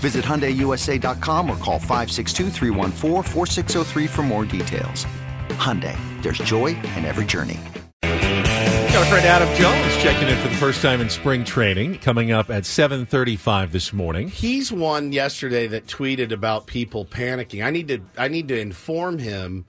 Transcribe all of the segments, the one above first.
Visit HyundaiUSA.com or call 562 for more details. Hyundai, there's joy in every journey. Got a friend Adam Jones checking in for the first time in spring training, coming up at 7:35 this morning. He's one yesterday that tweeted about people panicking. I need to I need to inform him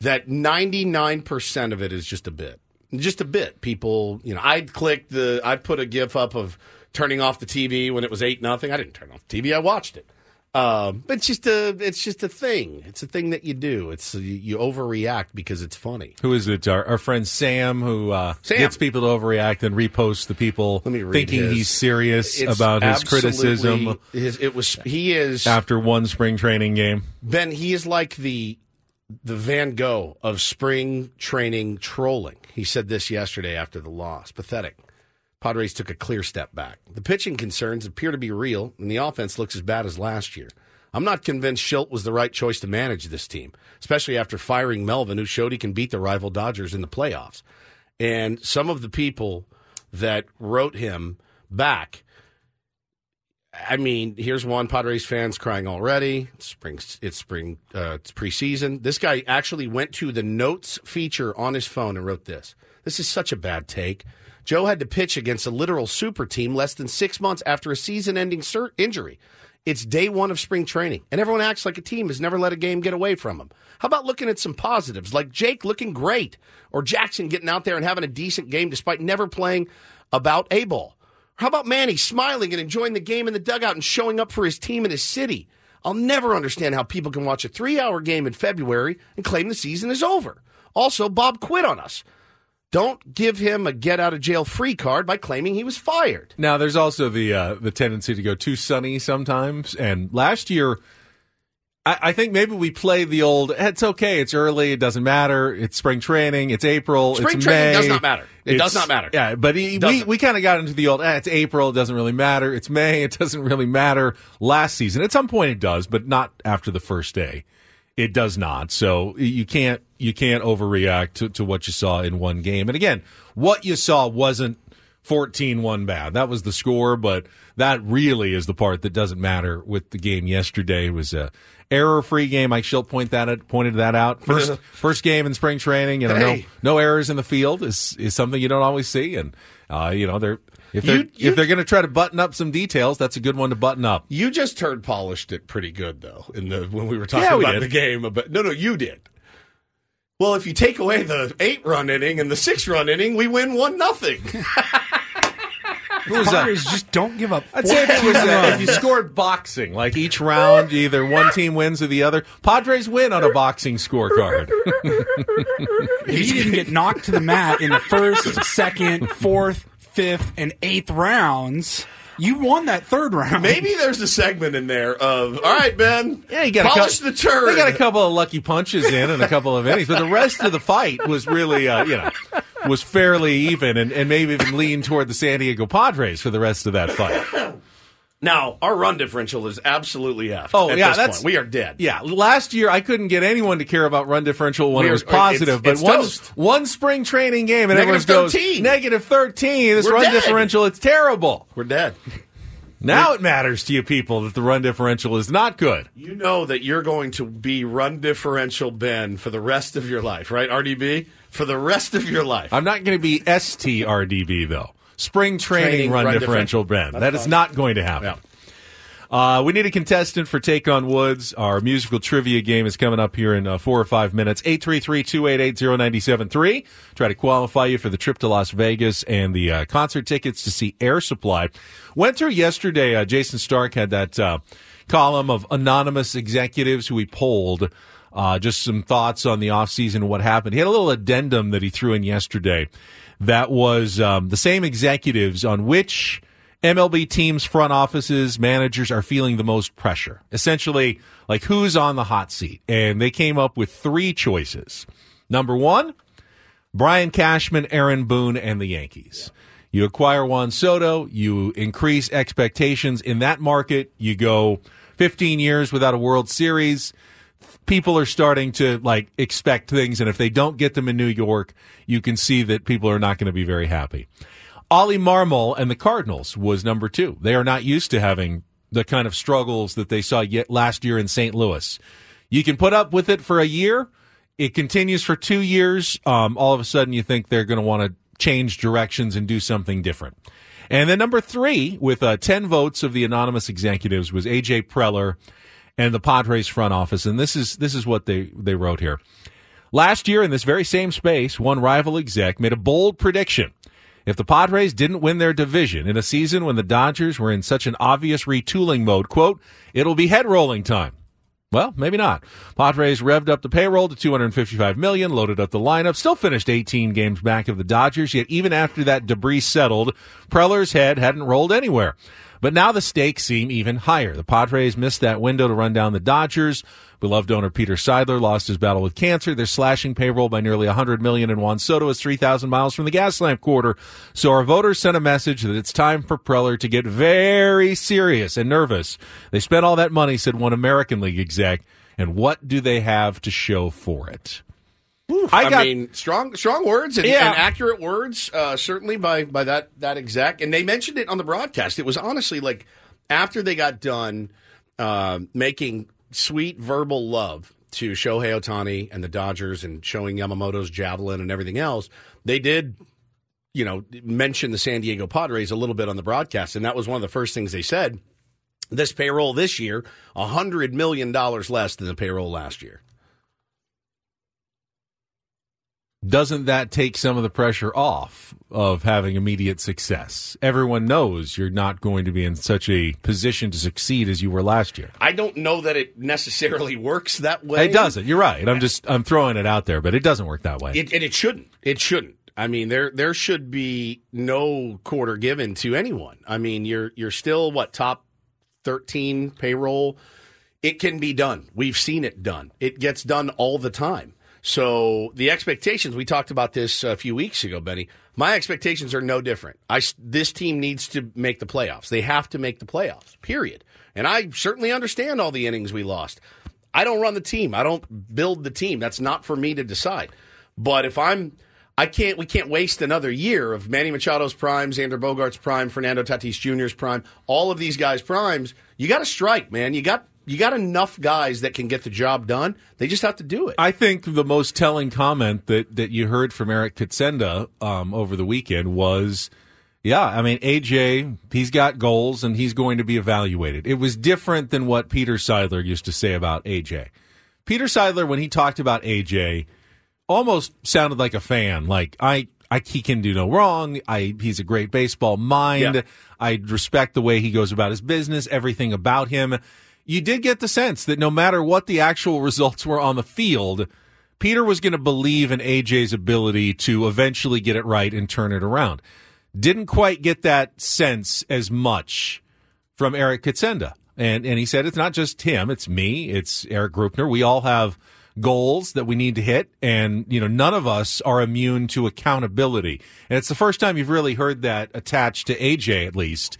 that 99% of it is just a bit. Just a bit. People, you know, I'd click the I'd put a gif up of turning off the TV when it was eight nothing. I didn't turn off the TV. I watched it. Um, but it's just a it's just a thing. It's a thing that you do. It's you, you overreact because it's funny. Who is it? Our, our friend Sam, who uh, Sam. gets people to overreact and reposts the people Let me read thinking his. he's serious It's about his criticism His, it was he is after one spring training game. Ben. He is like the the Van Gogh of spring training trolling. He said this yesterday after the loss. Pathetic. Padres took a clear step back. The pitching concerns appear to be real, and the offense looks as bad as last year. I'm not convinced Shildt was the right choice to manage this team, especially after firing Melvin, who showed he can beat the rival Dodgers in the playoffs. And some of the people that wrote him back I mean, here's one Padres fans crying already. It's spring, it's spring, uh, it's preseason. This guy actually went to the notes feature on his phone and wrote this. This is such a bad take. Joe had to pitch against a literal super team less than six months after a season-ending sur- injury. It's day one of spring training, and everyone acts like a team has never let a game get away from them. How about looking at some positives, like Jake looking great, or Jackson getting out there and having a decent game despite never playing about a ball? How about Manny smiling and enjoying the game in the dugout and showing up for his team in his city? I'll never understand how people can watch a three hour game in February and claim the season is over. Also, Bob quit on us. Don't give him a get out of jail free card by claiming he was fired. Now, there's also the uh, the tendency to go too sunny sometimes. And last year, I, I think maybe we played the old. It's okay. It's early. It doesn't matter. It's spring training. It's April. Spring it's training May. does not matter. It It's- does not matter. Yeah, but he, we we kind of got into the old. Eh, it's April. It doesn't really matter. It's May. It doesn't really matter. Last season, at some point, it does, but not after the first day. It does not. So you can't you can't overreact to, to what you saw in one game. And again, what you saw wasn't 14-1 bad. That was the score, but that really is the part that doesn't matter with the game yesterday. It was a error-free game. Mike Shildt point that pointed that out. First first game in spring training, you know, Hey. no no errors in the field is is something you don't always see and uh, you know, they're if they're You- you- if they're going to try to button up some details, that's a good one to button up. You just turned polished it pretty good though in the when we were talking Yeah, we about did. the game. But no, no, you did. Well, if you take away the eight run inning and the six run inning, we win one nothing. Padres just don't give up. I'd say if it was uh, if you scored boxing, like each round, either one team wins or the other. Padres win on a boxing scorecard. If you didn't get knocked to the mat in the first, second, fourth, fifth, and eighth rounds, you won that third round. Maybe there's a segment in there of all right, Ben. Yeah, you got polish a cou- the turd. They got a couple of lucky punches in and a couple of innings, but the rest of the fight was really, uh, you know, was fairly even and, and maybe even leaned toward the San Diego Padres for the rest of that fight. Now, our run differential is absolutely effed. Oh, at yeah, this that's- point. we are dead. Yeah, last year I couldn't get anyone to care about run differential when it was positive, it's- it's but one, toast. one spring training game and Negative everyone goes 13. negative 13. This We're run dead. differential, it's terrible. We're dead. Now it matters to you people that the run differential is not good. You know that you're going to be run differential Ben for the rest of your life, right? RDB for the rest of your life. I'm not going to be STRDB though. Spring training, Training run, run differential, differential. Ben. That's That is fine. not going to happen. Uh, we need a contestant for Take on Woods. Our musical trivia game is coming up here in uh, four or five minutes. 833-288-0973. Try to qualify you for the trip to Las Vegas and the uh, concert tickets to see Air Supply. Went through yesterday. Uh, Jayson Stark had that uh, column of anonymous executives who he polled. Uh, just some thoughts on the offseason and what happened. He had a little addendum that he threw in yesterday that was um, the same executives on which MLB teams, front offices, managers are feeling the most pressure. Essentially, like who's on the hot seat. And they came up with three choices. Number one, Brian Cashman, Aaron Boone, and the Yankees. You acquire Juan Soto, you increase expectations in that market, you go 15 years without a World Series. People are starting to like expect things, and if they don't get them in New York, you can see that people are not going to be very happy. Oli Marmol and the Cardinals was number two. They are not used to having the kind of struggles that they saw yet last year in St. Louis. You can put up with it for a year. It continues for two years. Um, all of a sudden, you think they're going to want to change directions and do something different. And then number three, with uh, 10 votes of the anonymous executives, was AJ Preller and the Padres front office. And this is, this is what they, they wrote here. Last year, in this very same space, one rival exec made a bold prediction. If the Padres didn't win their division in a season when the Dodgers were in such an obvious retooling mode, quote, it'll be head rolling time. Well, maybe not. Padres revved up the payroll to 255 million, loaded up the lineup, still finished 18 games back of the Dodgers, yet even after that debris settled, Preller's head hadn't rolled anywhere. But now the stakes seem even higher. The Padres missed that window to run down the Dodgers. Beloved owner Peter Seidler lost his battle with cancer. They're slashing payroll by nearly 100 million, and Juan Soto is 3,000 miles from the gas lamp quarter. So our voters sent a message that it's time for Preller to get very serious and nervous. They spent all that money, said one American League exec, and what do they have to show for it? I, got- mean, strong, strong words and, Yeah. and accurate words, uh, certainly by by that that exec. And they mentioned it on the broadcast. It was honestly like after they got done uh, making sweet verbal love to Shohei Ohtani and the Dodgers and showing Yamamoto's javelin and everything else, they did. You know, mention the San Diego Padres a little bit on the broadcast, and that was one of the first things they said. This payroll this year, a hundred million dollars less than the payroll last year. Doesn't that take some of the pressure off of having immediate success? Everyone knows you're not going to be in such a position to succeed as you were last year. I don't know that it necessarily works that way. It doesn't. You're right. I'm just I'm throwing it out there, but it doesn't work that way. It, and it shouldn't. It shouldn't. I mean, there there should be no quarter given to anyone. I mean, you're you're still what top thirteen payroll. It can be done. We've seen it done. It gets done all the time. So the expectations we talked about this a few weeks ago, Benny. My expectations are no different. I this team needs to make the playoffs. They have to make the playoffs. Period. And I certainly understand all the innings we lost. I don't run the team. I don't build the team. That's not for me to decide. But if I'm, I can't. We can't waste another year of Manny Machado's prime, Xander Bogaerts' prime, Fernando Tatis Jr.'s prime, all of these guys' primes. You got to strike, man. You got you got enough guys that can get the job done. They just have to do it. I think the most telling comment that, that you heard from Eric Kutsenda um, over the weekend was, yeah, I mean, AJ, he's got goals and he's going to be evaluated. It was different than what Peter Seidler used to say about AJ. Peter Seidler, when he talked about AJ, almost sounded like a fan. Like, I, I he can do no wrong. I he's a great baseball mind. Yeah. I respect the way he goes about his business, everything about him. You did get the sense that no matter what the actual results were on the field, Peter was going to believe in AJ's ability to eventually get it right and turn it around. Didn't quite get that sense as much from Eric Kutsenda. And and he said it's not just him, it's me, it's Eric Greupner. We all have goals that we need to hit, and you know none of us are immune to accountability. And it's the first time you've really heard that attached to AJ, at least.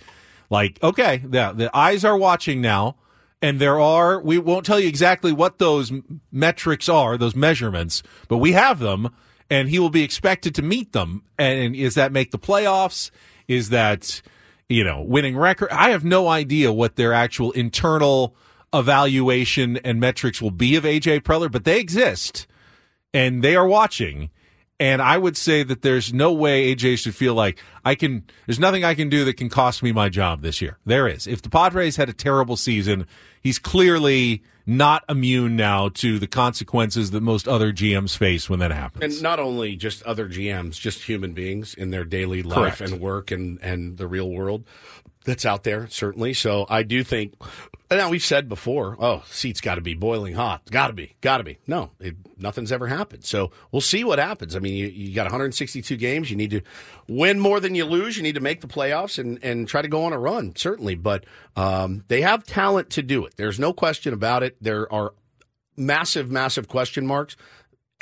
Like, okay, the the eyes are watching now, and there are. We won't tell you exactly what those metrics are, those measurements, but we have them, and he will be expected to meet them. And is that make the playoffs? Is that you know winning record? I have no idea what their actual internal evaluation and metrics will be of AJ Preller, but they exist and they are watching. And I would say that there's no way AJ should feel like I can, there's nothing I can do that can cost me my job this year. There is. If the Padres had a terrible season, he's clearly not immune now to the consequences that most other GMs face when that happens. And not only just other GMs, just human beings in their daily life Correct. and work and, and the real world that's out there, certainly. So I do think, and now we've said before, oh, seat's got to be boiling hot. Got to be, got to be. No, it, nothing's ever happened. So we'll see what happens. I mean, you, you got 162 games. You need to win more than you lose. You need to make the playoffs and, and try to go on a run, certainly. But um, they have talent to do it. There's no question about it. There are massive, massive question marks.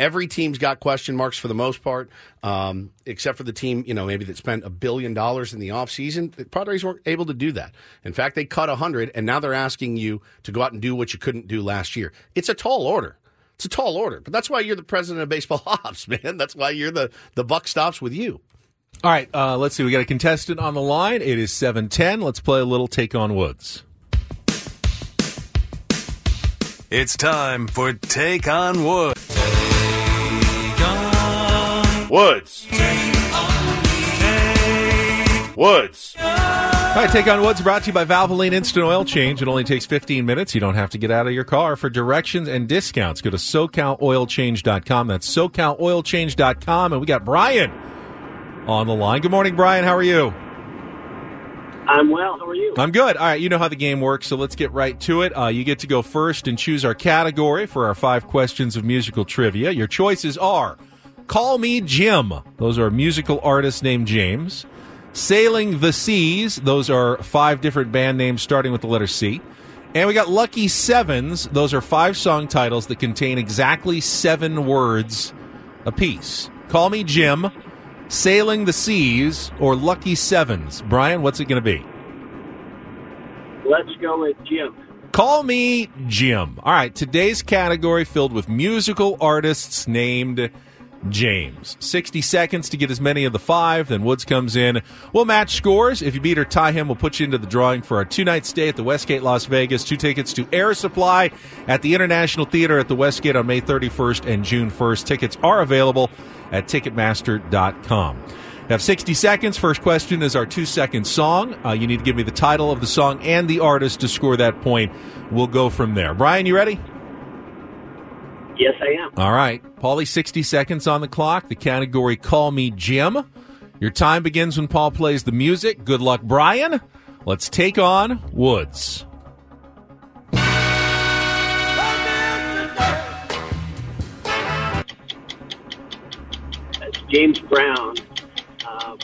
Every team's got question marks for the most part, um, except for the team, you know, maybe that spent a billion dollars in the offseason. The Padres weren't able to do that. In fact, they cut 100, and now they're asking you to go out and do what you couldn't do last year. It's a tall order. It's a tall order, but that's why you're the president of baseball ops, man. That's why you're the the buck stops with you. All right, uh, let's see. We got a contestant on the line. It is 710. Let's play a little Take on Woods. It's time for Take on Wood. Woods. Woods. All right, Take on Woods brought to you by Valvoline Instant Oil Change. It only takes 15 minutes. You don't have to get out of your car. For directions and discounts, go to SoCalOilChange.com. That's SoCalOilChange.com. And we got Brian on the line. Good morning, Brian. How are you? I'm well. How are you? I'm good. All right, you know how the game works, so let's get right to it. Uh, you get to go first and choose our category for our five questions of musical trivia. Your choices are Call Me Jim. Those are musical artists named James. Sailing the Seas. Those are five different band names starting with the letter C. And we got Lucky Sevens. Those are five song titles that contain exactly seven words apiece. Call Me Jim, Sailing the Seas, or Lucky Sevens. Brian, what's it going to be? Let's go with Jim. Call me Jim. All right, today's category filled with musical artists named James. 60 seconds to get as many of the five. Then Woods comes in. We'll match scores. If you beat or tie him, we'll put you into the drawing for our two night stay at the Westgate Las Vegas. Two tickets to Air Supply at the International Theater at the Westgate on May 31st and June 1st. Tickets are available at Ticketmaster.com. You have 60 seconds. First question is our two second song. Uh, you need to give me the title of the song and the artist to score that point. We'll go from there. Brian, you ready? Yes, I am. All right. Paulie, 60 seconds on the clock. The category Call Me Jim. Your time begins when Paul plays the music. Good luck, Brian. Let's take on Woods. James Brown. Um,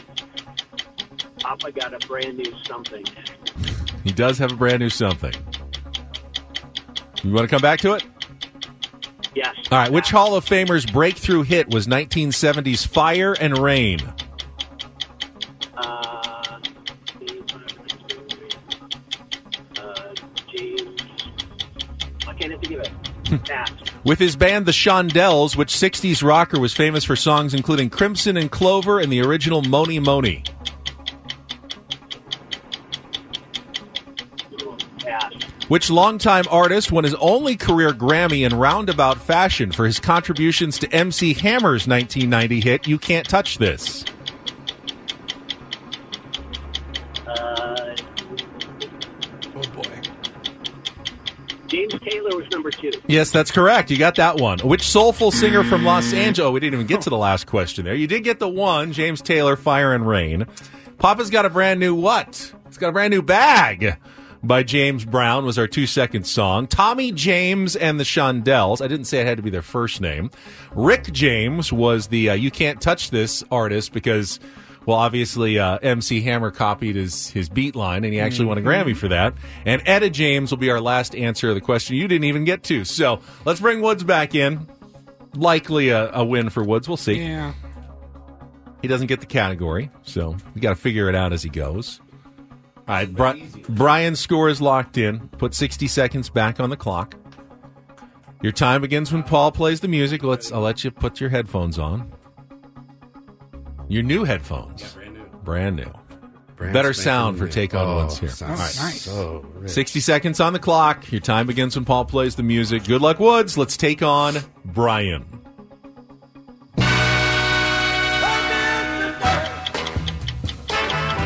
Papa got a brand new something. He does have a brand new something. You want to come back to it? All right. Which Hall of Famer's breakthrough hit was 1970's Fire and Rain? Uh, uh, James. Can't I think of it? With his band The Shondells, which 60s rocker was famous for songs including Crimson and Clover and the original Mony Mony? Pass. Which longtime artist won his only career Grammy in roundabout fashion for his contributions to MC Hammer's 1990 hit You Can't Touch This? Uh, Oh boy. James Taylor was number two. Yes, that's correct. You got that one. Which soulful singer from Los Angeles? Oh, we didn't even get to the last question there. You did get the one, James Taylor, Fire and Rain. Papa's got a brand new what? He's got a brand new bag by James Brown was our two second song. Tommy James and the Shondells. I didn't say it had to be their first name. Rick James was the uh, You Can't Touch This artist because Well, obviously, uh, MC Hammer copied his, his beat line, and he actually won a Grammy for that. And Etta James will be our last answer of the question you didn't even get to. So let's bring Woods back in. Likely a, a win for Woods. We'll see. Yeah. He doesn't get the category, so we got to figure it out as he goes. All right, Bri- Brian's score is locked in. Put 60 seconds back on the clock. Your time begins when Paul plays the music. Let's. I'll let you put your headphones on. Your new headphones, brand new, Brand new Better spanking sound for take on Oh, ones here. sounds All right. Nice. So 60 seconds on the clock. Your time begins when Paul plays the music. Good luck, Woods. Let's take on Brian.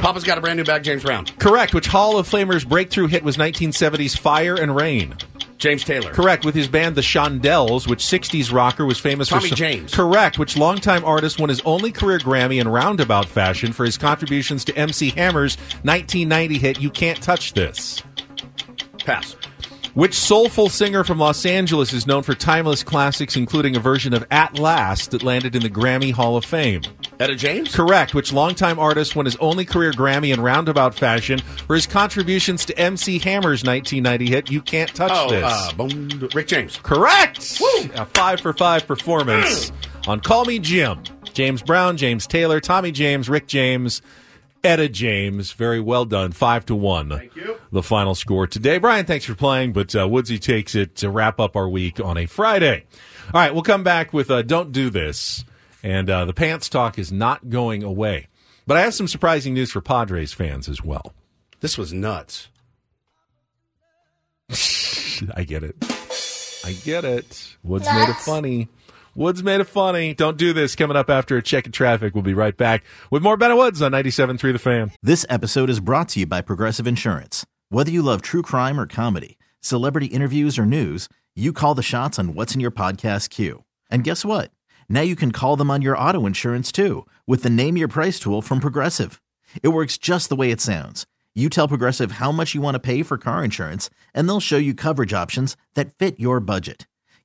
Papa's got a brand new bag, James Brown. Correct. Which Hall of Famers breakthrough hit was 1970's Fire and Rain? James Taylor. Correct. With his band The Shondells, which 60s rocker was famous Tommy for. James. Correct. Which longtime artist won his only career Grammy in roundabout fashion for his contributions to MC Hammer's 1990 hit You Can't Touch This? Pass. Which soulful singer from Los Angeles is known for timeless classics, including a version of At Last that landed in the Grammy Hall of Fame? Etta James. Correct. Which longtime artist won his only career Grammy in roundabout fashion for his contributions to MC Hammer's 1990 hit You Can't Touch Oh, This? uh, boom, Rick James. Correct. A five for five performance on Call Me Jim. James Brown, James Taylor, Tommy James, Rick James, Etta James. Very well done. Five to one. Thank you. The final score today. Brian, thanks for playing, but uh, Woodsy takes it to wrap up our week on a Friday. All right, we'll come back with uh, Don't Do This. And uh, the pants talk is not going away. But I have some surprising news for Padres fans as well. This was nuts. I get it. I get it. Woods made it funny. Woods made it funny. Don't do this. Coming up after a check of traffic. We'll be right back with more Ben Woods on 97.3 The Fan. This episode is brought to you by Progressive Insurance. Whether you love true crime or comedy, celebrity interviews or news, you call the shots on what's in your podcast queue. And guess what? Now you can call them on your auto insurance too with the Name Your Price tool from Progressive. It works just the way it sounds. You tell Progressive how much you want to pay for car insurance, and they'll show you coverage options that fit your budget.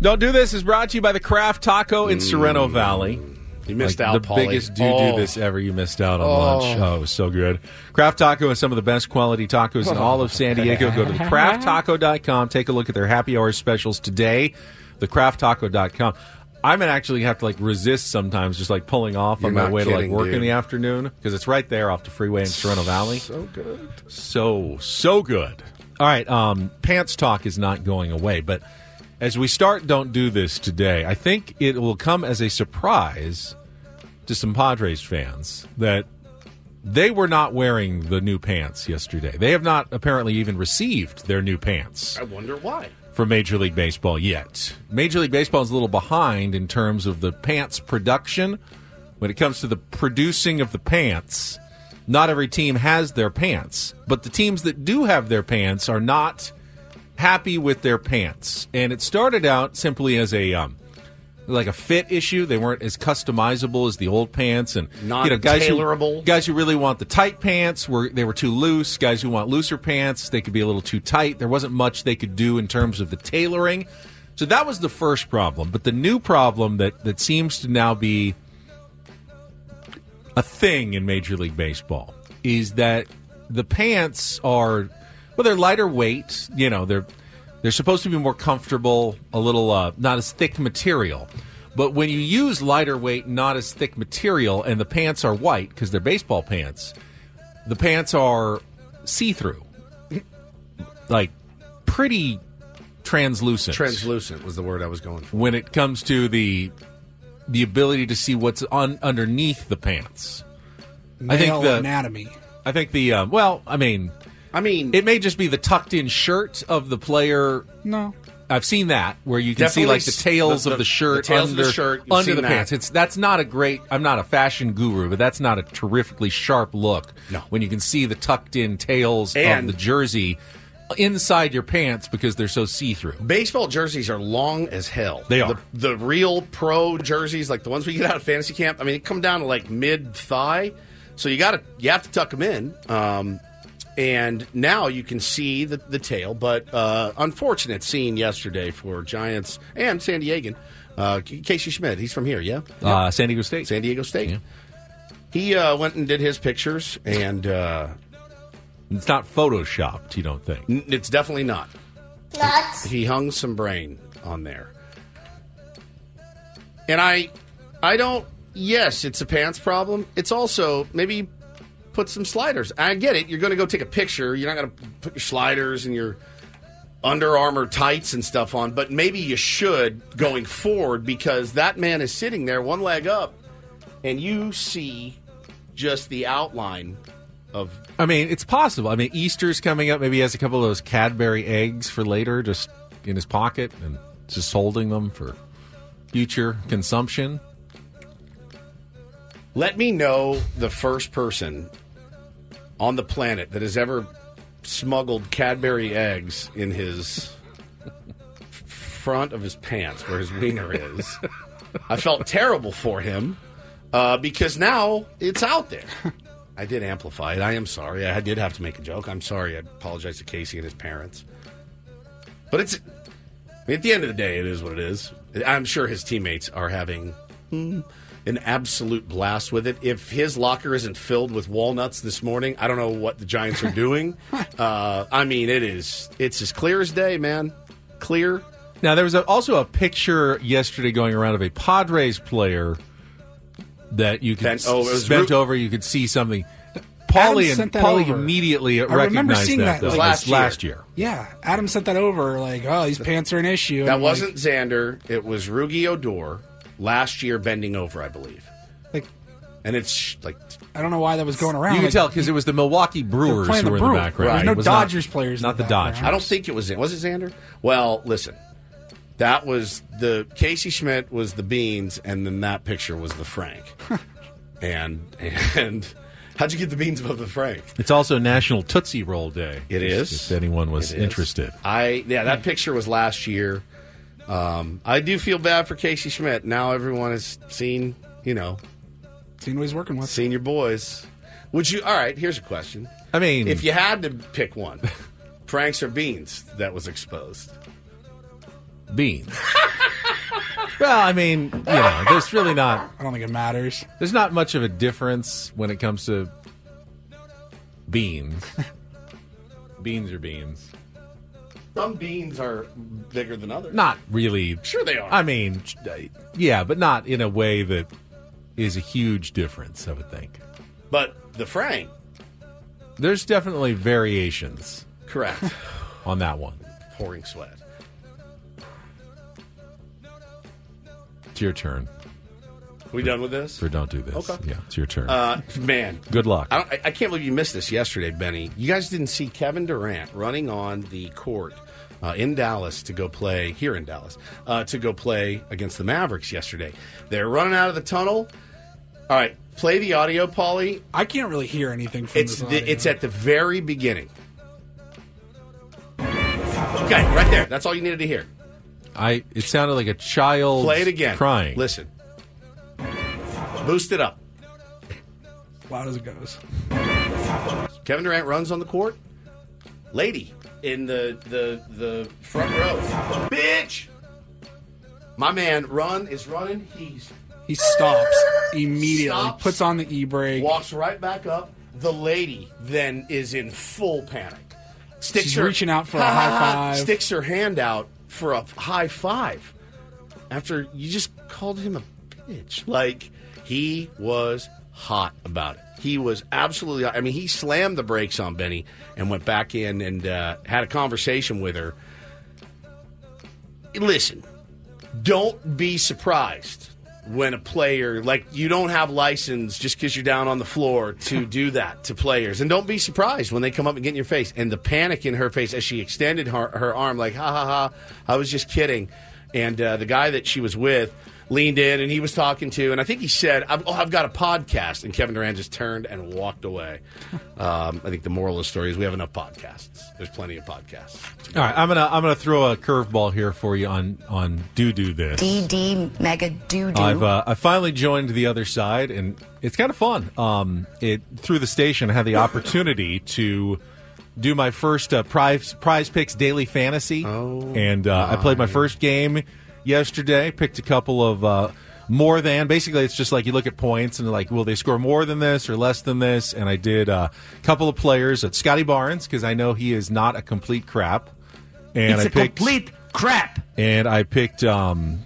Don't do this is brought to you by the Craft Taco in Sorrento Valley. You missed Like out, the Paulie. biggest do Oh. do this ever. You missed out on Oh. lunch. Oh, it was so good. Craft Taco has some of the best quality tacos in all of San Diego. Go to thecrafttaco.com. Take a look at their happy hour specials today. Thecrafttaco.com. I'm gonna actually have to like resist sometimes, just like pulling off You're on my way to like kidding, work in the afternoon because it's right there off the freeway in Sorrento Valley. So good. So, so good. All right, um, pants talk is not going away, but as we start Don't Do This today, I think it will come as a surprise to some Padres fans that they were not wearing the new pants yesterday. They have not apparently even received their new pants I wonder why. For Major League Baseball yet. Major League Baseball is a little behind in terms of the pants production when it comes to the producing of the pants, not every team has their pants, but the teams that do have their pants are not happy with their pants. And it started out simply as a um, like a fit issue. They weren't as customizable as the old pants, and you know, guys who, Non-tailorable. guys who really want the tight pants were they were too loose. Guys who want looser pants, they could be a little too tight. There wasn't much they could do in terms of the tailoring. So that was the first problem. But the new problem that that seems to now be a thing in Major League Baseball is that the pants are well they're lighter weight, you know, they're they're supposed to be more comfortable, a little uh, not as thick material. But when you use lighter weight, not as thick material, and the pants are white because they're baseball pants, the pants are see through, like pretty translucent. Translucent was the word I was going for. when it comes to the the ability to see what's on underneath the pants. I think Male the anatomy. I think the um, well, I mean, I mean, it may just be the tucked in shirt of the player. No. I've seen that where you can see like the tails the- of the the- shirt the tails of under, the shirt, under the that. pants. It's that's not a great. I'm not a fashion guru, but that's not a terrifically sharp look. No. when you can see the tucked in tails And- of the jersey inside your pants because they're so see through. Baseball jerseys are long as hell. They are. The, the real pro jerseys, like the ones we get out of fantasy camp, I mean, they come down to like mid thigh. So you got to you have to tuck them in. Um, and now you can see the, the tail, but uh, unfortunate scene yesterday for Giants and San Diegan. Uh, Casey Schmidt, he's from here, yeah, Uh, San Diego State. San Diego State. He uh, went and did his pictures, and uh, It's not photoshopped. You don't think? n- it's definitely not. He hung some brain on there. And I I don't yes, it's a pants problem. It's also maybe put some sliders. I get it. You're going to go take a picture. You're not going to put your sliders and your Under Armour tights and stuff on, but maybe you should going forward because that man is sitting there one leg up and you see just the outline of I mean, it's possible. I mean, Easter's coming up. Maybe he has a couple of those Cadbury eggs for later, just in his pocket, and just holding them for future consumption. Let me know the first person on the planet that has ever smuggled Cadbury eggs in his front of his pants where his wiener is. I felt terrible for him uh, because now it's out there. I did amplify it. I am sorry. I did have to make a joke. I'm sorry. I apologize to Casey and his parents. But it's at the end of the day, it is what it is. I'm sure his teammates are having hmm, an absolute blast with it. If his locker isn't filled with walnuts this morning, I don't know what the Giants are doing. uh, I mean, it is. It's as clear as day, man. Clear. Now, there was a, also a picture yesterday going around of a Padres player that you could Bent- oh, it was bent Ru- over. You could see something. Paulie Adam sent and that Paulie over. immediately I remember seeing that. that, though. like, last year. last year. Yeah, Adam sent that over. Like, oh, these pants are an issue. That I'm like- wasn't Xander. It was Rugi Odor last year bending over, I believe. Like, And it's like I don't know why that was going around. You can Like, tell because it was the Milwaukee Brewers playing who the were in the Brewers. background. There's It no was not- Dodgers players in Not the the. Dodgers. I don't think it was it. was it Xander? Well, listen. That was the Casey Schmidt was the beans, and then that picture was the Frank. and and how'd you get the beans above the Frank? It's also National Tootsie Roll Day. It is. If anyone was It is. interested. I yeah, that picture was last year. Um, I do feel bad for Casey Schmidt. Now everyone has seen, you know, Seen what he's working with. seen your boys. Would you? All right. Here's a question. I mean, If you had to pick one, pranks or beans that was exposed. beans. well, I mean, you know, there's really not I don't think it matters. there's not much of a difference when it comes to beans. beans are beans. Some beans are bigger than others. Not really. Sure they are. I mean, yeah, but not in a way that is a huge difference. I would think. But the Frank, There's definitely variations correct. on that one. Pouring sweat. It's your turn We done with this? for don't do this. Okay. Yeah, it's your turn. Uh, man, Good luck. I, don't, I, I can't believe you missed this yesterday, Benny. You guys didn't see Kevin Durant running on the court uh, in Dallas to go play here in Dallas uh, to go play against the Mavericks yesterday. They're running out of the tunnel. All right, play the audio, Paulie. I can't really hear anything from It's this the, audio. it's at the very beginning. Okay, right there. That's all you needed to hear. I it sounded like a child Play it again. crying. Listen. Boost it up. loud as it goes. Kevin Durant runs on the court. Lady in the the the front row. Bitch. My man run is running. He's He stops immediately, Stops. puts on the e brake. walks right back up. The lady then is in full panic. Sticks She's her, reaching out for a high five. Sticks her hand out for a high five. After you just called him a bitch. Like he was hot about it. He was absolutely. I mean, he slammed the brakes on Benny and went back in and uh, had a conversation with her. Listen, don't be surprised when a player like you don't have license just because you're down on the floor to do that to players and don't be surprised when they come up and get in your face and the panic in her face as she extended her, her arm like ha ha ha i was just kidding and uh, the guy that she was with leaned in and he was talking to and i think he said i've, oh, I've got a podcast and kevin durant just turned and walked away um, i think the moral of the story is we have enough podcasts there's plenty of podcasts All right, I'm gonna I'm gonna throw a curveball here for you on on do do this. DD mega doo doo. I've uh, I finally joined the other side, and it's kind of fun. Um, it through the station, I had the opportunity to do my first uh, prize prize picks daily fantasy, Oh, and uh, I played my first game yesterday. Picked a couple of uh, more than. Basically, it's just like you look at points and like, will they score more than this or less than this? And I did uh, a couple of players at Scottie Barnes because I know he is not a complete crap. And it's I a picked, complete crap. and I picked um,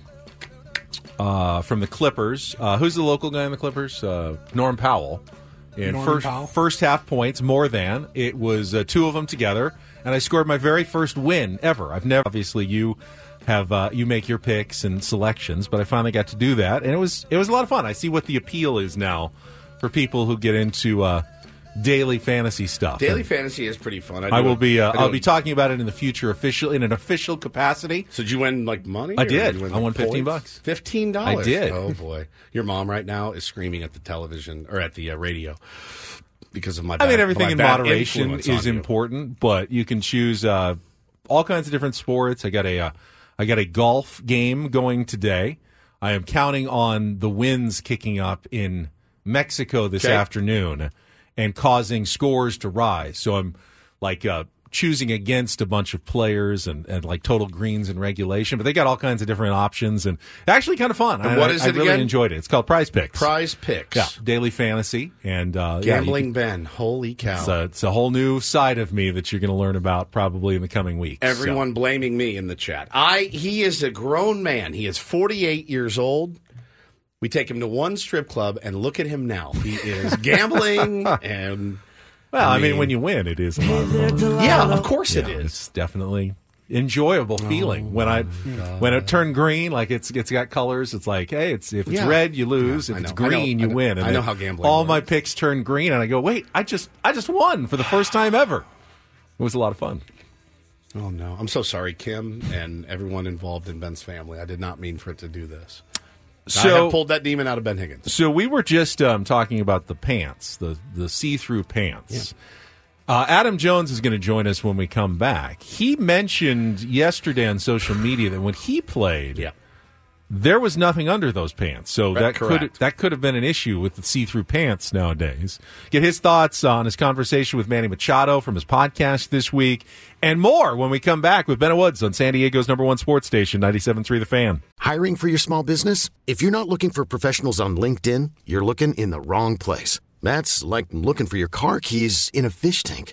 uh, from the Clippers. Uh, who's the local guy in the Clippers? Uh, Norm Powell. And Norman first Powell. first half points more than it was uh, two of them together, and I scored my very first win ever. I've never obviously you have uh, you make your picks and selections, but I finally got to do that, and it was it was a lot of fun. I see what the appeal is now for people who get into uh, daily fantasy stuff. daily And fantasy is pretty fun I do will it- be uh, I I'll be talking about it in the future official in an official capacity. So did you win like money? I did. you win, I won 15 points? bucks. Fifteen dollars. I did. Oh boy, your mom right now is screaming at the television or at the uh, radio because of my. I mean, everything in moderation is you. important, but you can choose uh, all kinds of different sports. I got a, uh, I got a golf game going today. I am counting on the winds kicking up in Mexico this Okay. afternoon and causing scores to rise. So I'm like uh, choosing against a bunch of players and, and like total greens and regulation, but they got all kinds of different options and actually kind of fun. And I, what is I, it I really again? enjoyed it. It's called Prize Picks. Prize picks. Yeah, daily fantasy and uh, yeah, you Gambling can- Ben. Holy cow! it's a, it's a whole new side of me that you're going to learn about probably in the coming weeks. Everyone blaming me in the chat. I he is a grown man. He is 48 years old. We take him to one strip club and look at him now. He is gambling and Well, I mean, mean- when you win, it is a lot of fun. yeah, of course it Yeah, is. It's definitely enjoyable oh feeling when I when it turned green. Like it's it's got colors. It's like hey, it's if it's Yeah. red, you lose. Yeah, if I it's know. I know. green, I you know. win. And I know then how gambling All my works. picks turn green, and I go, wait, I just I just won for the first time ever. It was a lot of fun. Oh no, I'm so sorry, Kim, and everyone involved in Ben's family. I did not mean for it to do this. So pulled that demon out of Ben Higgins. So we were just um, talking about the pants, the the see through pants. Uh, Adam Jones is going to join us when we come back. He mentioned yesterday on social media that when he played, Yeah. There was nothing under those pants. So Right, that could that could have been an issue with the see through pants nowadays. Get his thoughts on his conversation with Manny Machado from his podcast this week, and more when we come back with Ben Woods on San Diego's number one sports station, 97.3 The Fan. Hiring for your small business? If you're not looking for professionals on LinkedIn, you're looking in the wrong place. That's like looking for your car keys in a fish tank.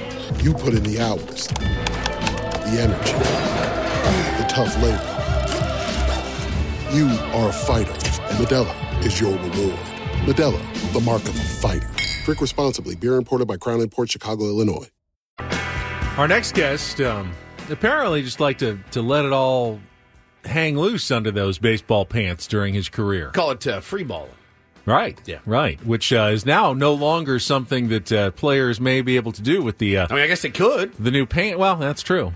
You put in the hours, the energy, the tough labor. You are a fighter, and Modelo is your reward. Modelo, the mark of a fighter. Drink responsibly. Beer imported by Crown Port Chicago, Illinois. Our next guest um, apparently just like to, to let it all hang loose under those baseball pants during his career. Call it uh, free balling. Right. Yeah. Right. Which uh, is now no longer something that uh, players may be able to do with the. Uh, I mean, I guess they could. The new paint. Well, that's true.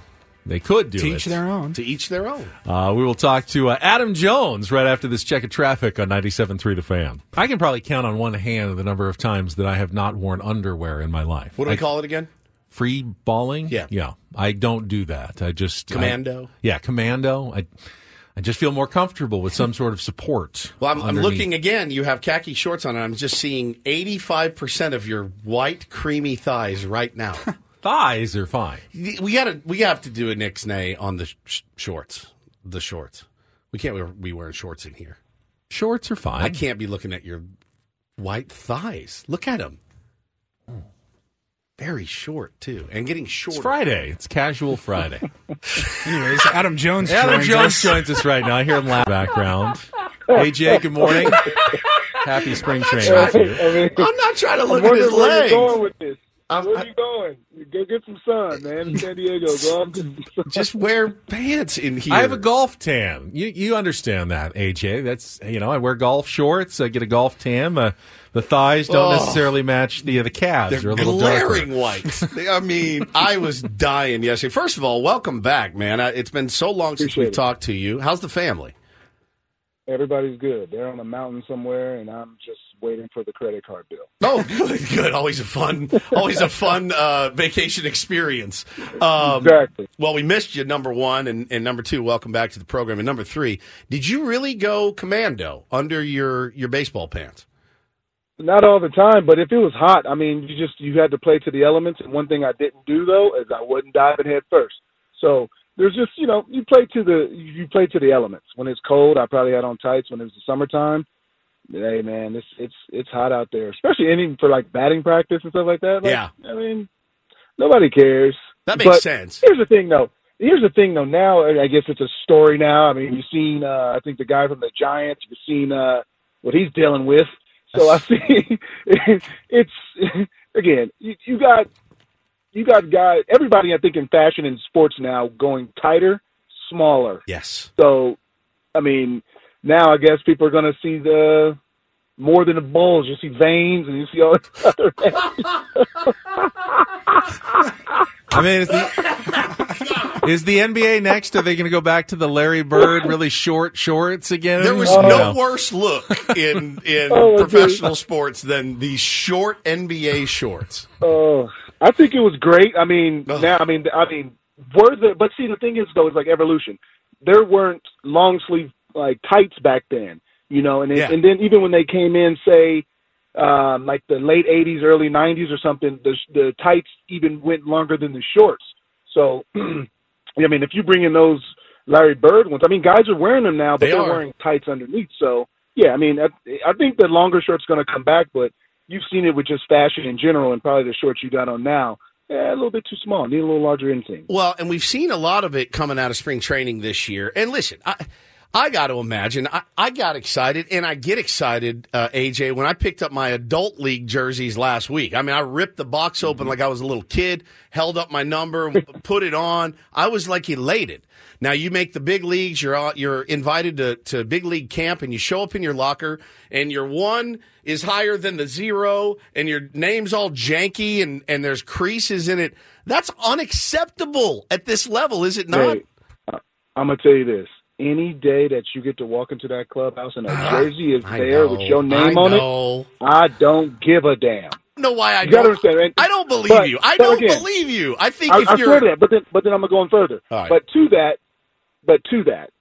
They could do to it. each their own. To each their own. Uh, we will talk to uh, Adam Jones right after this check of traffic on 97.3 The Fan. I can probably count on one hand the number of times that I have not worn underwear in my life. What do we I- call it again? Free balling? Yeah. Yeah. I don't do that. I just. I- Commando? yeah, commando. I, I just feel more comfortable with some sort of support. Well, I'm, I'm looking again. You have khaki shorts on, and I'm just seeing 85% of your white, creamy thighs right now. Thighs are fine. we got to we have to do a Nixnay on the sh- shorts. The shorts. We can't be wearing shorts in here. Shorts are fine. I can't be looking at your white thighs. Look at them. Very short too, and getting shorter. It's Friday. It's casual Friday. Anyways, Adam Jones. Adam joins Jones us. joins us right now. I hear him laugh background. AJ, good morning. Happy spring training to you. I mean, I'm not trying to I'm look at wondering his where legs. you're going with this. Where are you going? Go get some sun, man. In San Diego, go out and get. Just wear pants in here. I have a golf tan. You you understand that, AJ? That's you know I wear golf shorts. I get a golf tan. Uh, the thighs don't Oh. necessarily match the the calves. They're They're a little glaring darker. white. I mean, I was dying yesterday. First of all, welcome back, man. I- It's been so long since we've it. talked to you. How's the family? Everybody's good. They're on a mountain somewhere, and I'm just waiting for the credit card bill. Oh, good, good. Always a fun, always a fun uh, vacation experience. Um, Exactly. Well, we missed you, number one, and, and number two. Welcome back to the program. And number three, did you really go commando under your your baseball pants? Not all the time, but if it was hot, I mean, you just you had to play to the elements. And one thing I didn't do though is I wouldn't dive in head first. So there's just you know you play to the you play to the elements. When it's cold, I probably had on tights. When it was the summertime, hey man, it's it's it's hot out there, especially any for like batting practice and stuff like that. Like, Yeah. I mean, nobody cares. That makes But sense. Here's the thing, though. Here's the thing, though. Now, I guess it's a story. Now, I mean, you've seen. Uh, I think the guy from the Giants. You've seen uh, what he's dealing with. So I see. it's again. You, you got you got guys. Everybody, I think, in fashion and sports now going tighter, smaller. Yes. So, I mean, now I guess people are going to see the more than the bulls. You see veins, and you see all this other. I mean, is the, is the NBA next? Are they going to go back to the Larry Bird really short shorts again? There was Oh. no worse look in in Oh, okay. professional sports than these short NBA shorts. Oh, I think it was great. I mean, now I mean, I mean, were the but see the thing is though, it's like evolution. There weren't long sleeve like tights back then, you know, and then, Yeah. and then even when they came in, say, um, like the late '80s, early '90s or something, the the tights even went longer than the shorts. So, I mean, if you bring in those Larry Bird ones, I mean, guys are wearing them now, but They are wearing tights underneath. So, yeah, I mean, I, I think the longer short's going to come back, but you've seen it with just fashion in general, and probably the shorts you got on now, yeah, a little bit too small. Need a little larger inseam. Well, and we've seen a lot of it coming out of spring training this year. And listen, I, I got to imagine, I, I got excited, and I get excited, uh, AJ, when I picked up my adult league jerseys last week. I mean, I ripped the box open like I was a little kid, held up my number, put it on. I was like elated. Now you make the big leagues. You're all- you're invited to, to big league camp, and you show up in your locker, and your one is higher than the zero, and your name's all janky, and and there's creases in it. That's unacceptable at this level, is it not? Hey, I'm gonna tell you this: any day that you get to walk into that clubhouse and a ah, jersey is I there know, with your name I on know. it, I don't give a damn. know why I You don't. understand. I don't believe But- you. I don't again, believe you. I think I, if I you're swear to that, but then but then I'm gonna go on further. Right. But to that, but to that,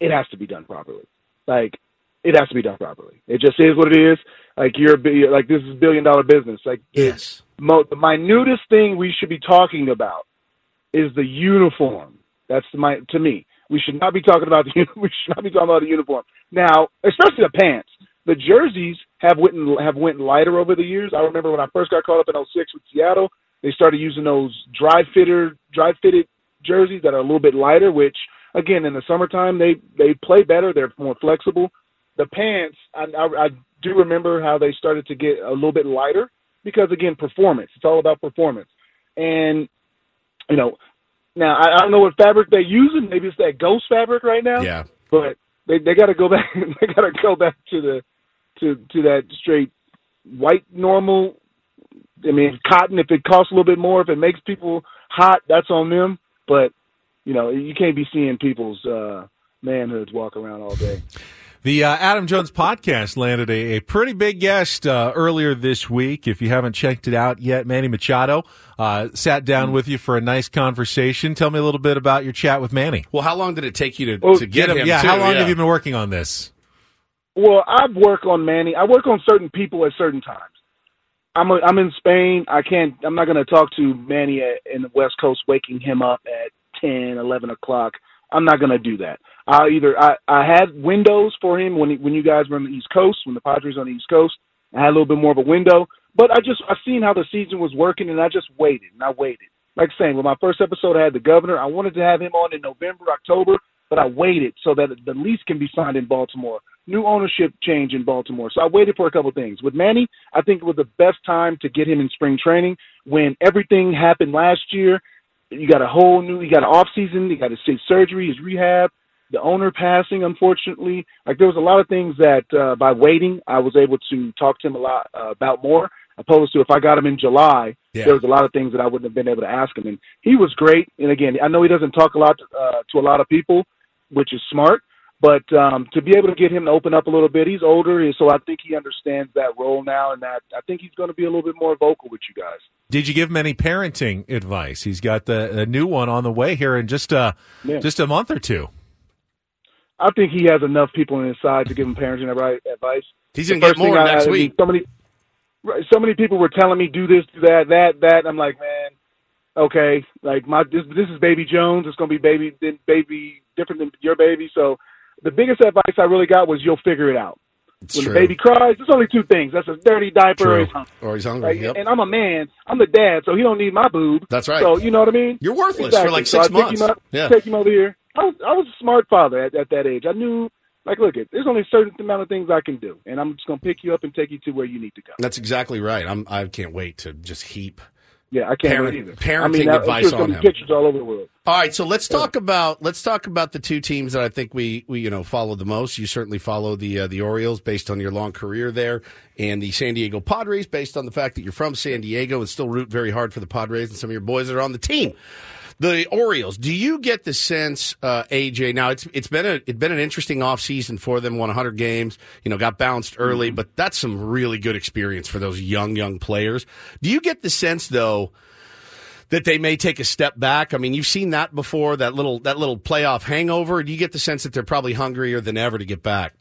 it has to be done properly. Like it has to be done properly. It just is what it is. Like you're a like this is billion dollar business. Like yes, mo- the minutest thing we should be talking about is the uniform. That's my to me. We should not be talking about the we should not be talking about the uniform now, especially the pants. The jerseys have went have went lighter over the years. I remember when I first got caught up in 06 with Seattle, they started using those dry fitter dry fitted jerseys that are a little bit lighter. Which again, in the summertime, they they play better. They're more flexible. The pants, I, I, I do remember how they started to get a little bit lighter because again, performance. It's all about performance. And you know, now I, I don't know what fabric they're using. Maybe it's that ghost fabric right now. Yeah. But they they got to go back. They got to go back to the to to that straight white normal. I mean, cotton. If it costs a little bit more, if it makes people hot, that's on them. But you know, you can't be seeing people's uh manhoods walk around all day. The uh, Adam Jones podcast landed a, a pretty big guest uh, earlier this week. If you haven't checked it out yet, Manny Machado uh, sat down with you for a nice conversation. Tell me a little bit about your chat with Manny. Well, how long did it take you to, Well, to get, him? Yeah, too? how long have you been working on this? Well, I work on Manny. I work on certain people at certain times. I'm a, I'm in Spain. I can't. I'm not going to talk to Manny at, in the West Coast, waking him up at ten, eleven o'clock. I'm not going to do that. I either I I had windows for him when he, when you guys were on the East Coast, when the Padres were on the East Coast. I had a little bit more of a window, but I just I seen how the season was working, and I just waited and I waited. Like saying, with my first episode, I had the governor. I wanted to have him on in November, October, but I waited so that the lease can be signed in Baltimore. New ownership change in Baltimore. So I waited for a couple things. With Manny, I think it was the best time to get him in spring training when everything happened last year. You got a whole new, you got an off season, you got his, surgery, his rehab, the owner passing, unfortunately. Like there was a lot of things that uh, by waiting, I was able to talk to him a lot uh, about more. Opposed to if I got him in July, Yeah. there was a lot of things that I wouldn't have been able to ask him. And he was great. And again, I know he doesn't talk a lot uh, to a lot of people, which is smart. But um, to be able to get him to open up a little bit, he's older, so I think he understands that role now, and that I think he's going to be a little bit more vocal with you guys. Did you give him any parenting advice? He's got the a new one on the way here in just uh Yeah. just a month or two. I think he has enough people on his side to give him parenting advi- advice. He's The gonna get more I- next I week. So many, right, so many people were telling me do this, do that, that, that. I'm like, man, okay, like my this this is Baby Jones. It's gonna be baby, then baby different than your baby. So the biggest advice I really got was you'll figure it out. when true. the baby cries, there's only two things. That's a dirty diaper or he's hungry. Or he's hungry. Like, yep. And I'm a man. I'm the dad, so he don't need my boob. That's right. So you know what I mean? You're worthless for like six pick months. Him up, Yeah. Take him over here. I was, I was a smart father at, at that age. I knew, like, look, it. There's only a certain amount of things I can do, and I'm just gonna pick you up and take you to where you need to go. That's exactly right. I'm. I can't wait to just heap. Yeah, I can't Parent- either. parenting I mean, advice on him. Pictures all over the world. All right, so let's talk about let's talk about the two teams that I think we we you know follow the most. You certainly follow the uh, the Orioles based on your long career there, and the San Diego Padres based on the fact that you're from San Diego and still root very hard for the Padres and some of your boys that are on the team. The Orioles. Do you get the sense, uh, AJ? Now it's it's been a it's been an interesting offseason for them. Won 100 games. You know, got bounced early, but that's some really good experience for those young young players. Do you get the sense though? that they may take a step back. I mean, you've seen that before, that little that little playoff hangover. Do you get the sense that they're probably hungrier than ever to get back?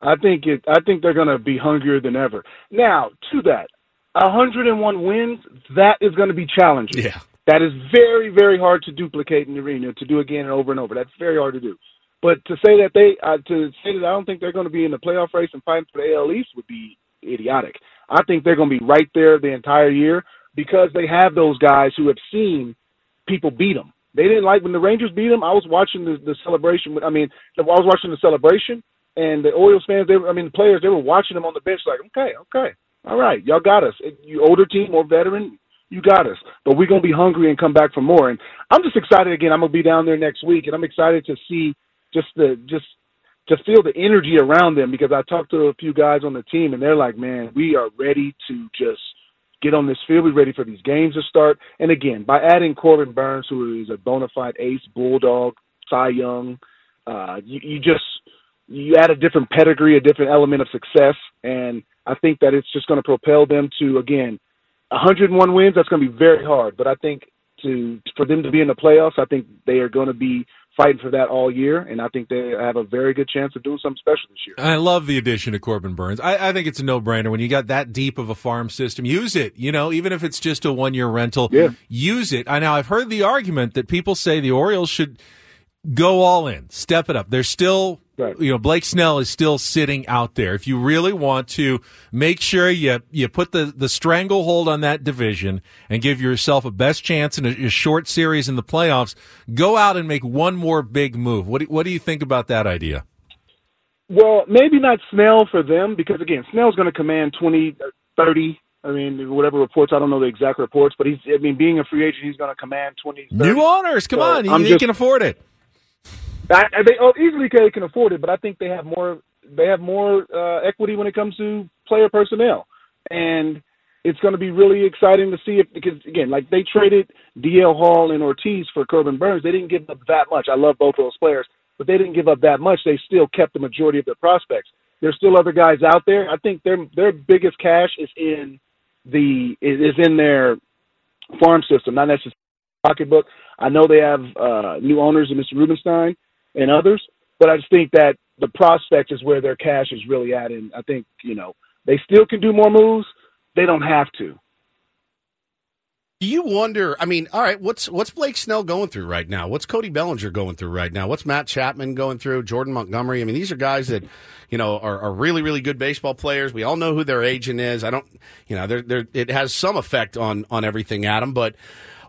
I think it. I think they're going to be hungrier than ever. Now, to that, 101 wins. That is going to be challenging. Yeah. That is very, very hard to duplicate in the arena to do again and over and over. That's very hard to do. But to say that they, uh, to say that I don't think they're going to be in the playoff race and fighting for the AL East would be idiotic. I think they're going to be right there the entire year because they have those guys who have seen people beat them. They didn't like when the Rangers beat them. I was watching the, the celebration. I mean, I was watching the celebration, and the Orioles fans. They, were, I mean, the players. They were watching them on the bench, like, okay, okay, all right, y'all got us. You older team, more veteran, you got us. But we're gonna be hungry and come back for more. And I'm just excited again. I'm gonna be down there next week, and I'm excited to see just the just to feel the energy around them because I talked to a few guys on the team, and they're like, man, we are ready to just get on this field. We're ready for these games to start. And again, by adding Corbin Burnes, who is a bona fide ace, bulldog, Cy Young, uh, you, you just you add a different pedigree, a different element of success, and I think that it's just going to propel them to again 101 wins. That's going to be very hard, but I think to for them to be in the playoffs, I think they are going to be fighting for that all year, and I think they have a very good chance of doing something special this year. I love the addition of Corbin Burnes. I, I think it's a no brainer when you got that deep of a farm system. Use it, you know, even if it's just a one year rental. Yeah. Use it. I now I've heard the argument that people say the Orioles should go all in, step it up. They're still, Right. you know, Blake Snell is still sitting out there. If you really want to make sure you you put the the stranglehold on that division and give yourself a best chance in a, a short series in the playoffs, go out and make one more big move. What do, what do you think about that idea? Well, maybe not Snell for them because again, Snell's going to command 20, 30. I mean, whatever reports. I don't know the exact reports, but he's. I mean, being a free agent, he's going to command 20. 30. New owners, come So, on, you just- can afford it. I, they oh, easily can, can afford it, but I think they have more. They have more uh, equity when it comes to player personnel, and it's going to be really exciting to see if because again, like they traded DL Hall and Ortiz for Corbin Burnes. They didn't give up that much. I love both of those players, but they didn't give up that much. They still kept the majority of their prospects. There's still other guys out there. I think their their biggest cash is in the is is in their farm system, not necessarily pocketbook. I know they have uh, new owners in Mr. Rubenstein and others, but I just think that the prospect is where their cash is really at, and I think you know they still can do more moves. They don't have to. Do you wonder? I mean, all right, what's what's Blake Snell going through right now? What's Cody Bellinger going through right now? What's Matt Chapman going through? Jordan Montgomery? I mean, these are guys that you know are, are really really good baseball players. We all know who their agent is. I don't, you know, they're, they're, it has some effect on on everything, Adam. But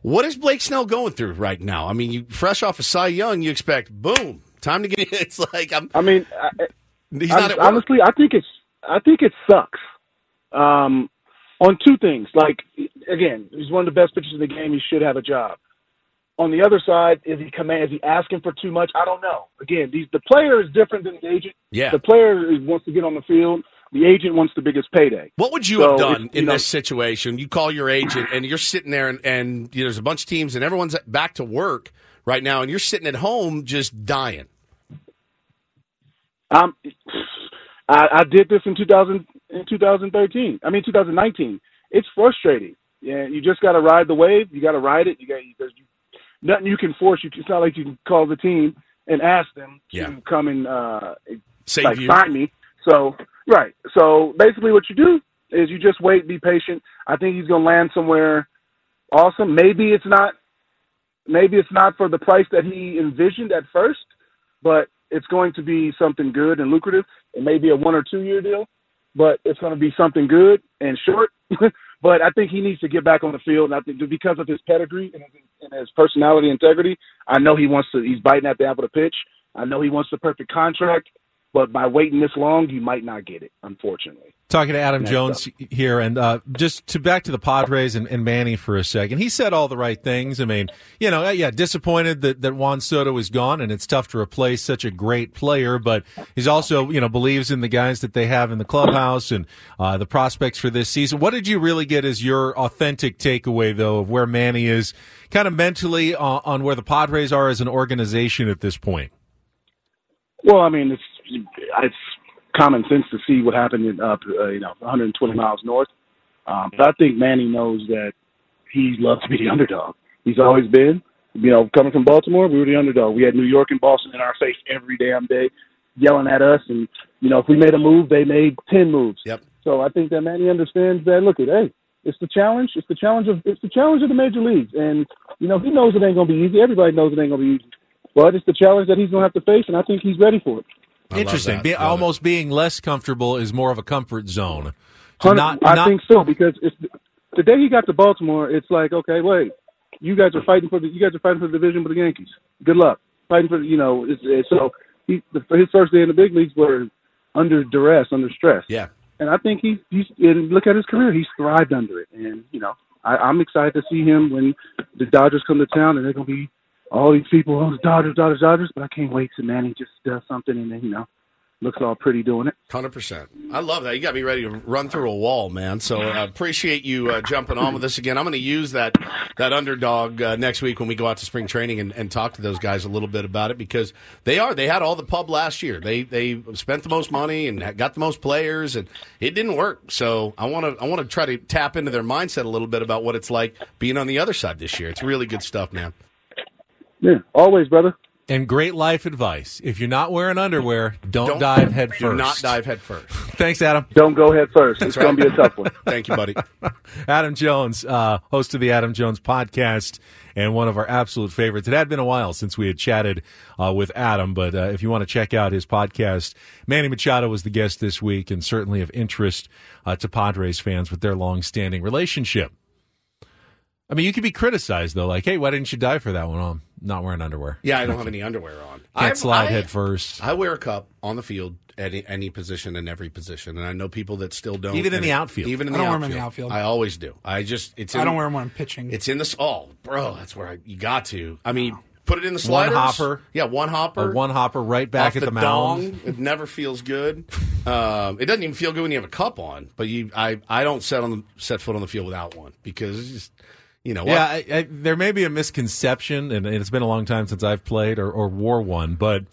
what is Blake Snell going through right now? I mean, you fresh off of Cy Young, you expect boom, time to get. It's like I'm. I mean, I, He's I not honestly, I think it's I think it sucks. Um, on two things, like again, he's one of the best pitchers in the game. He should have a job. On the other side, is he command? Is he asking for too much? I don't know. Again, these the player is different than the agent. Yeah. the player wants to get on the field. The agent wants the biggest payday. What would you So have done you in know- this situation? You call your agent and you're sitting there and, and you know, there's a bunch of teams and everyone's back to work right now and you're sitting at home just dying. Um, I, I did this in 2000 in 2013. I mean 2019. It's frustrating. Yeah, you just got to ride the wave. You got to ride it. You got there's nothing you can force. You it's not like you can call the team and ask them to come and uh, Save like you. sign me. So right. So basically, what you do is you just wait, be patient. I think he's going to land somewhere awesome. Maybe it's not. Maybe it's not for the price that he envisioned at first, but it's going to be something good and lucrative. It may be a one or two year deal, but it's going to be something good and short. but I think he needs to get back on the field. And I think because of his pedigree and his, and his personality, integrity, I know he wants to. He's biting at the apple to pitch. I know he wants the perfect contract, but by waiting this long, you might not get it. Unfortunately. Talking to Adam Next Jones here, and uh, just to back to the Padres and, and Manny for a second. He said all the right things. I mean, you know, yeah, disappointed that, that Juan Soto is gone, and it's tough to replace such a great player. But he's also, you know, believes in the guys that they have in the clubhouse and uh, the prospects for this season. What did you really get as your authentic takeaway, though, of where Manny is, kind of mentally on, on where the Padres are as an organization at this point? Well, I mean, it's it's common sense to see what happened in up, uh, you know, 120 miles north. Um, but I think Manny knows that he loves to be the underdog. He's always been. You know, coming from Baltimore, we were the underdog. We had New York and Boston in our face every damn day, yelling at us. And you know, if we made a move, they made ten moves. Yep. So I think that Manny understands that. Look at hey, it's the challenge. It's the challenge of it's the challenge of the major leagues. And you know, he knows it ain't gonna be easy. Everybody knows it ain't gonna be easy. But it's the challenge that he's gonna have to face, and I think he's ready for it. Interesting. Be, almost being less comfortable is more of a comfort zone. To not, I not, think so because it's the day he got to Baltimore. It's like, okay, wait, you guys are fighting for the you guys are fighting for the division with the Yankees. Good luck fighting for the, you know. It's, it's, so he the, his first day in the big leagues were under duress, under stress. Yeah. And I think he's he's and look at his career. He's thrived under it, and you know, I, I'm excited to see him when the Dodgers come to town, and they're gonna be all these people, oh, the Dodgers, Dodgers, Dodgers. But I can't wait till Manny just does something, and then you know, looks all pretty doing it. Hundred percent. I love that. You got me ready to run through a wall, man. So I appreciate you uh, jumping on with us again. I'm going to use that that underdog uh, next week when we go out to spring training and, and talk to those guys a little bit about it because they are they had all the pub last year. They they spent the most money and got the most players, and it didn't work. So I want to I want to try to tap into their mindset a little bit about what it's like being on the other side this year. It's really good stuff, man. Yeah, always, brother. And great life advice. If you're not wearing underwear, don't, dive head first. Do not dive head first. Thanks, Adam. Don't go head first. That's it's going to be a tough one. Thank you, buddy. Adam Jones, uh, host of the Adam Jones podcast and one of our absolute favorites. It had been a while since we had chatted uh, with Adam, but uh, if you want to check out his podcast, Manny Machado was the guest this week and certainly of interest uh, to Padres fans with their long-standing relationship. I mean, you could be criticized though, like, "Hey, why didn't you die for that one?" Oh, I'm not wearing underwear. Yeah, I don't have any underwear on. Can't I- slide I- head first. I wear a cup on the field at any, any position in every position, and I know people that still don't. Even in and the it- outfield. Even in I the don't wear 'em outfield. in the outfield. I always do. I just it's. In, I don't wear them when I'm pitching. It's in the oh, bro. That's where I, you got to. I mean, put it in the One sliders. hopper. Yeah, one hopper. A one hopper right back off at the, the, mound. dong. It never feels good. Um, it doesn't even feel good when you have a cup on. But you, I, I don't set on the set foot on the field without one because it's just, you know. Yeah, I, I, there may be a misconception, and it's been a long time since I've played or, or wore one, but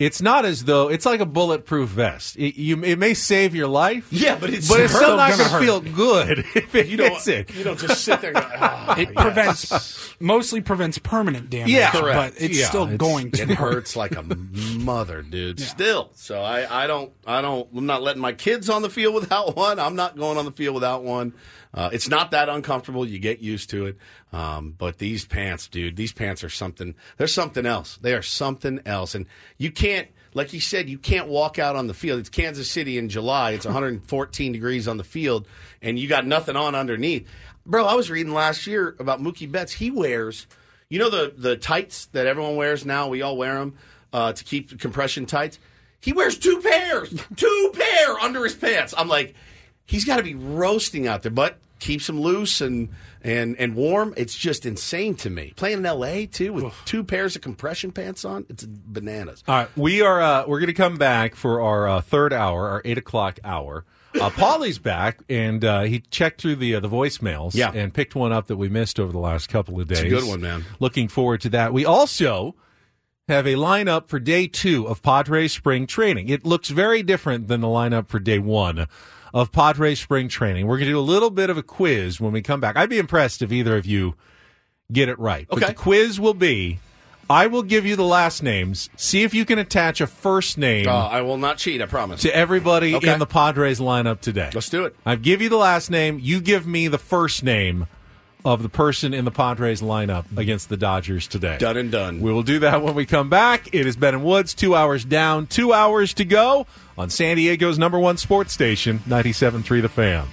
it's not as though it's like a bulletproof vest. It, you, it may save your life. Yeah, but it's but it's still still not gonna going to hurt. feel good if it you don't, hits it. you don't just sit there. And go, ah, it yes. prevents mostly prevents permanent damage. Yeah, correct. but it's Yeah, still it's- going to It hurts like a mother, dude. Still, so I, I don't, I don't, I'm not letting my kids on the field without one. I'm not going on the field without one. Uh, it's not that uncomfortable. You get used to it. Um, but these pants, dude, these pants are something. They're something else. They are something else, and you can't. Like you said, you can't walk out on the field. It's Kansas City in July. It's 114 degrees on the field, and you got nothing on underneath. Bro, I was reading last year about Mookie Betts. He wears, you know, the the tights that everyone wears now. We all wear them uh, to keep compression tights. He wears two pairs, two pair under his pants. I'm like, he's got to be roasting out there, but keeps him loose and and and warm. It's just insane to me. Playing in L.A. too with two pairs of compression pants on, it's bananas. All right, we are uh, we're going to come back for our uh, third hour, our eight o'clock hour. Uh, Paulie's back, and uh, he checked through the uh, the voicemails, Yeah. and picked one up that we missed over the last couple of days. It's a good one, man. Looking forward to that. We also have a lineup for day two of Padres spring training. It looks very different than the lineup for day one of Padres spring training. We're going to do a little bit of a quiz when we come back. I'd be impressed if either of you get it right. But Okay. the quiz will be I will give you the last names. See if you can attach a first name Uh, I will not cheat. I promise. to everybody Okay. in the Padres lineup today. Let's do it. I give you the last name. You give me the first name of the person in the Padres lineup against the Dodgers today. Done and done. We will do that when we come back. It is Ben and Woods, two hours down, two hours to go on San Diego's number one sports station, 97.3 The Fan.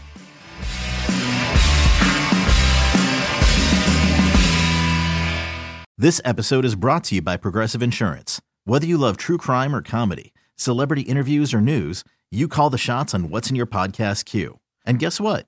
This episode is brought to you by Progressive Insurance. Whether you love true crime or comedy, celebrity interviews or news, you call the shots on what's in your podcast queue. And guess what?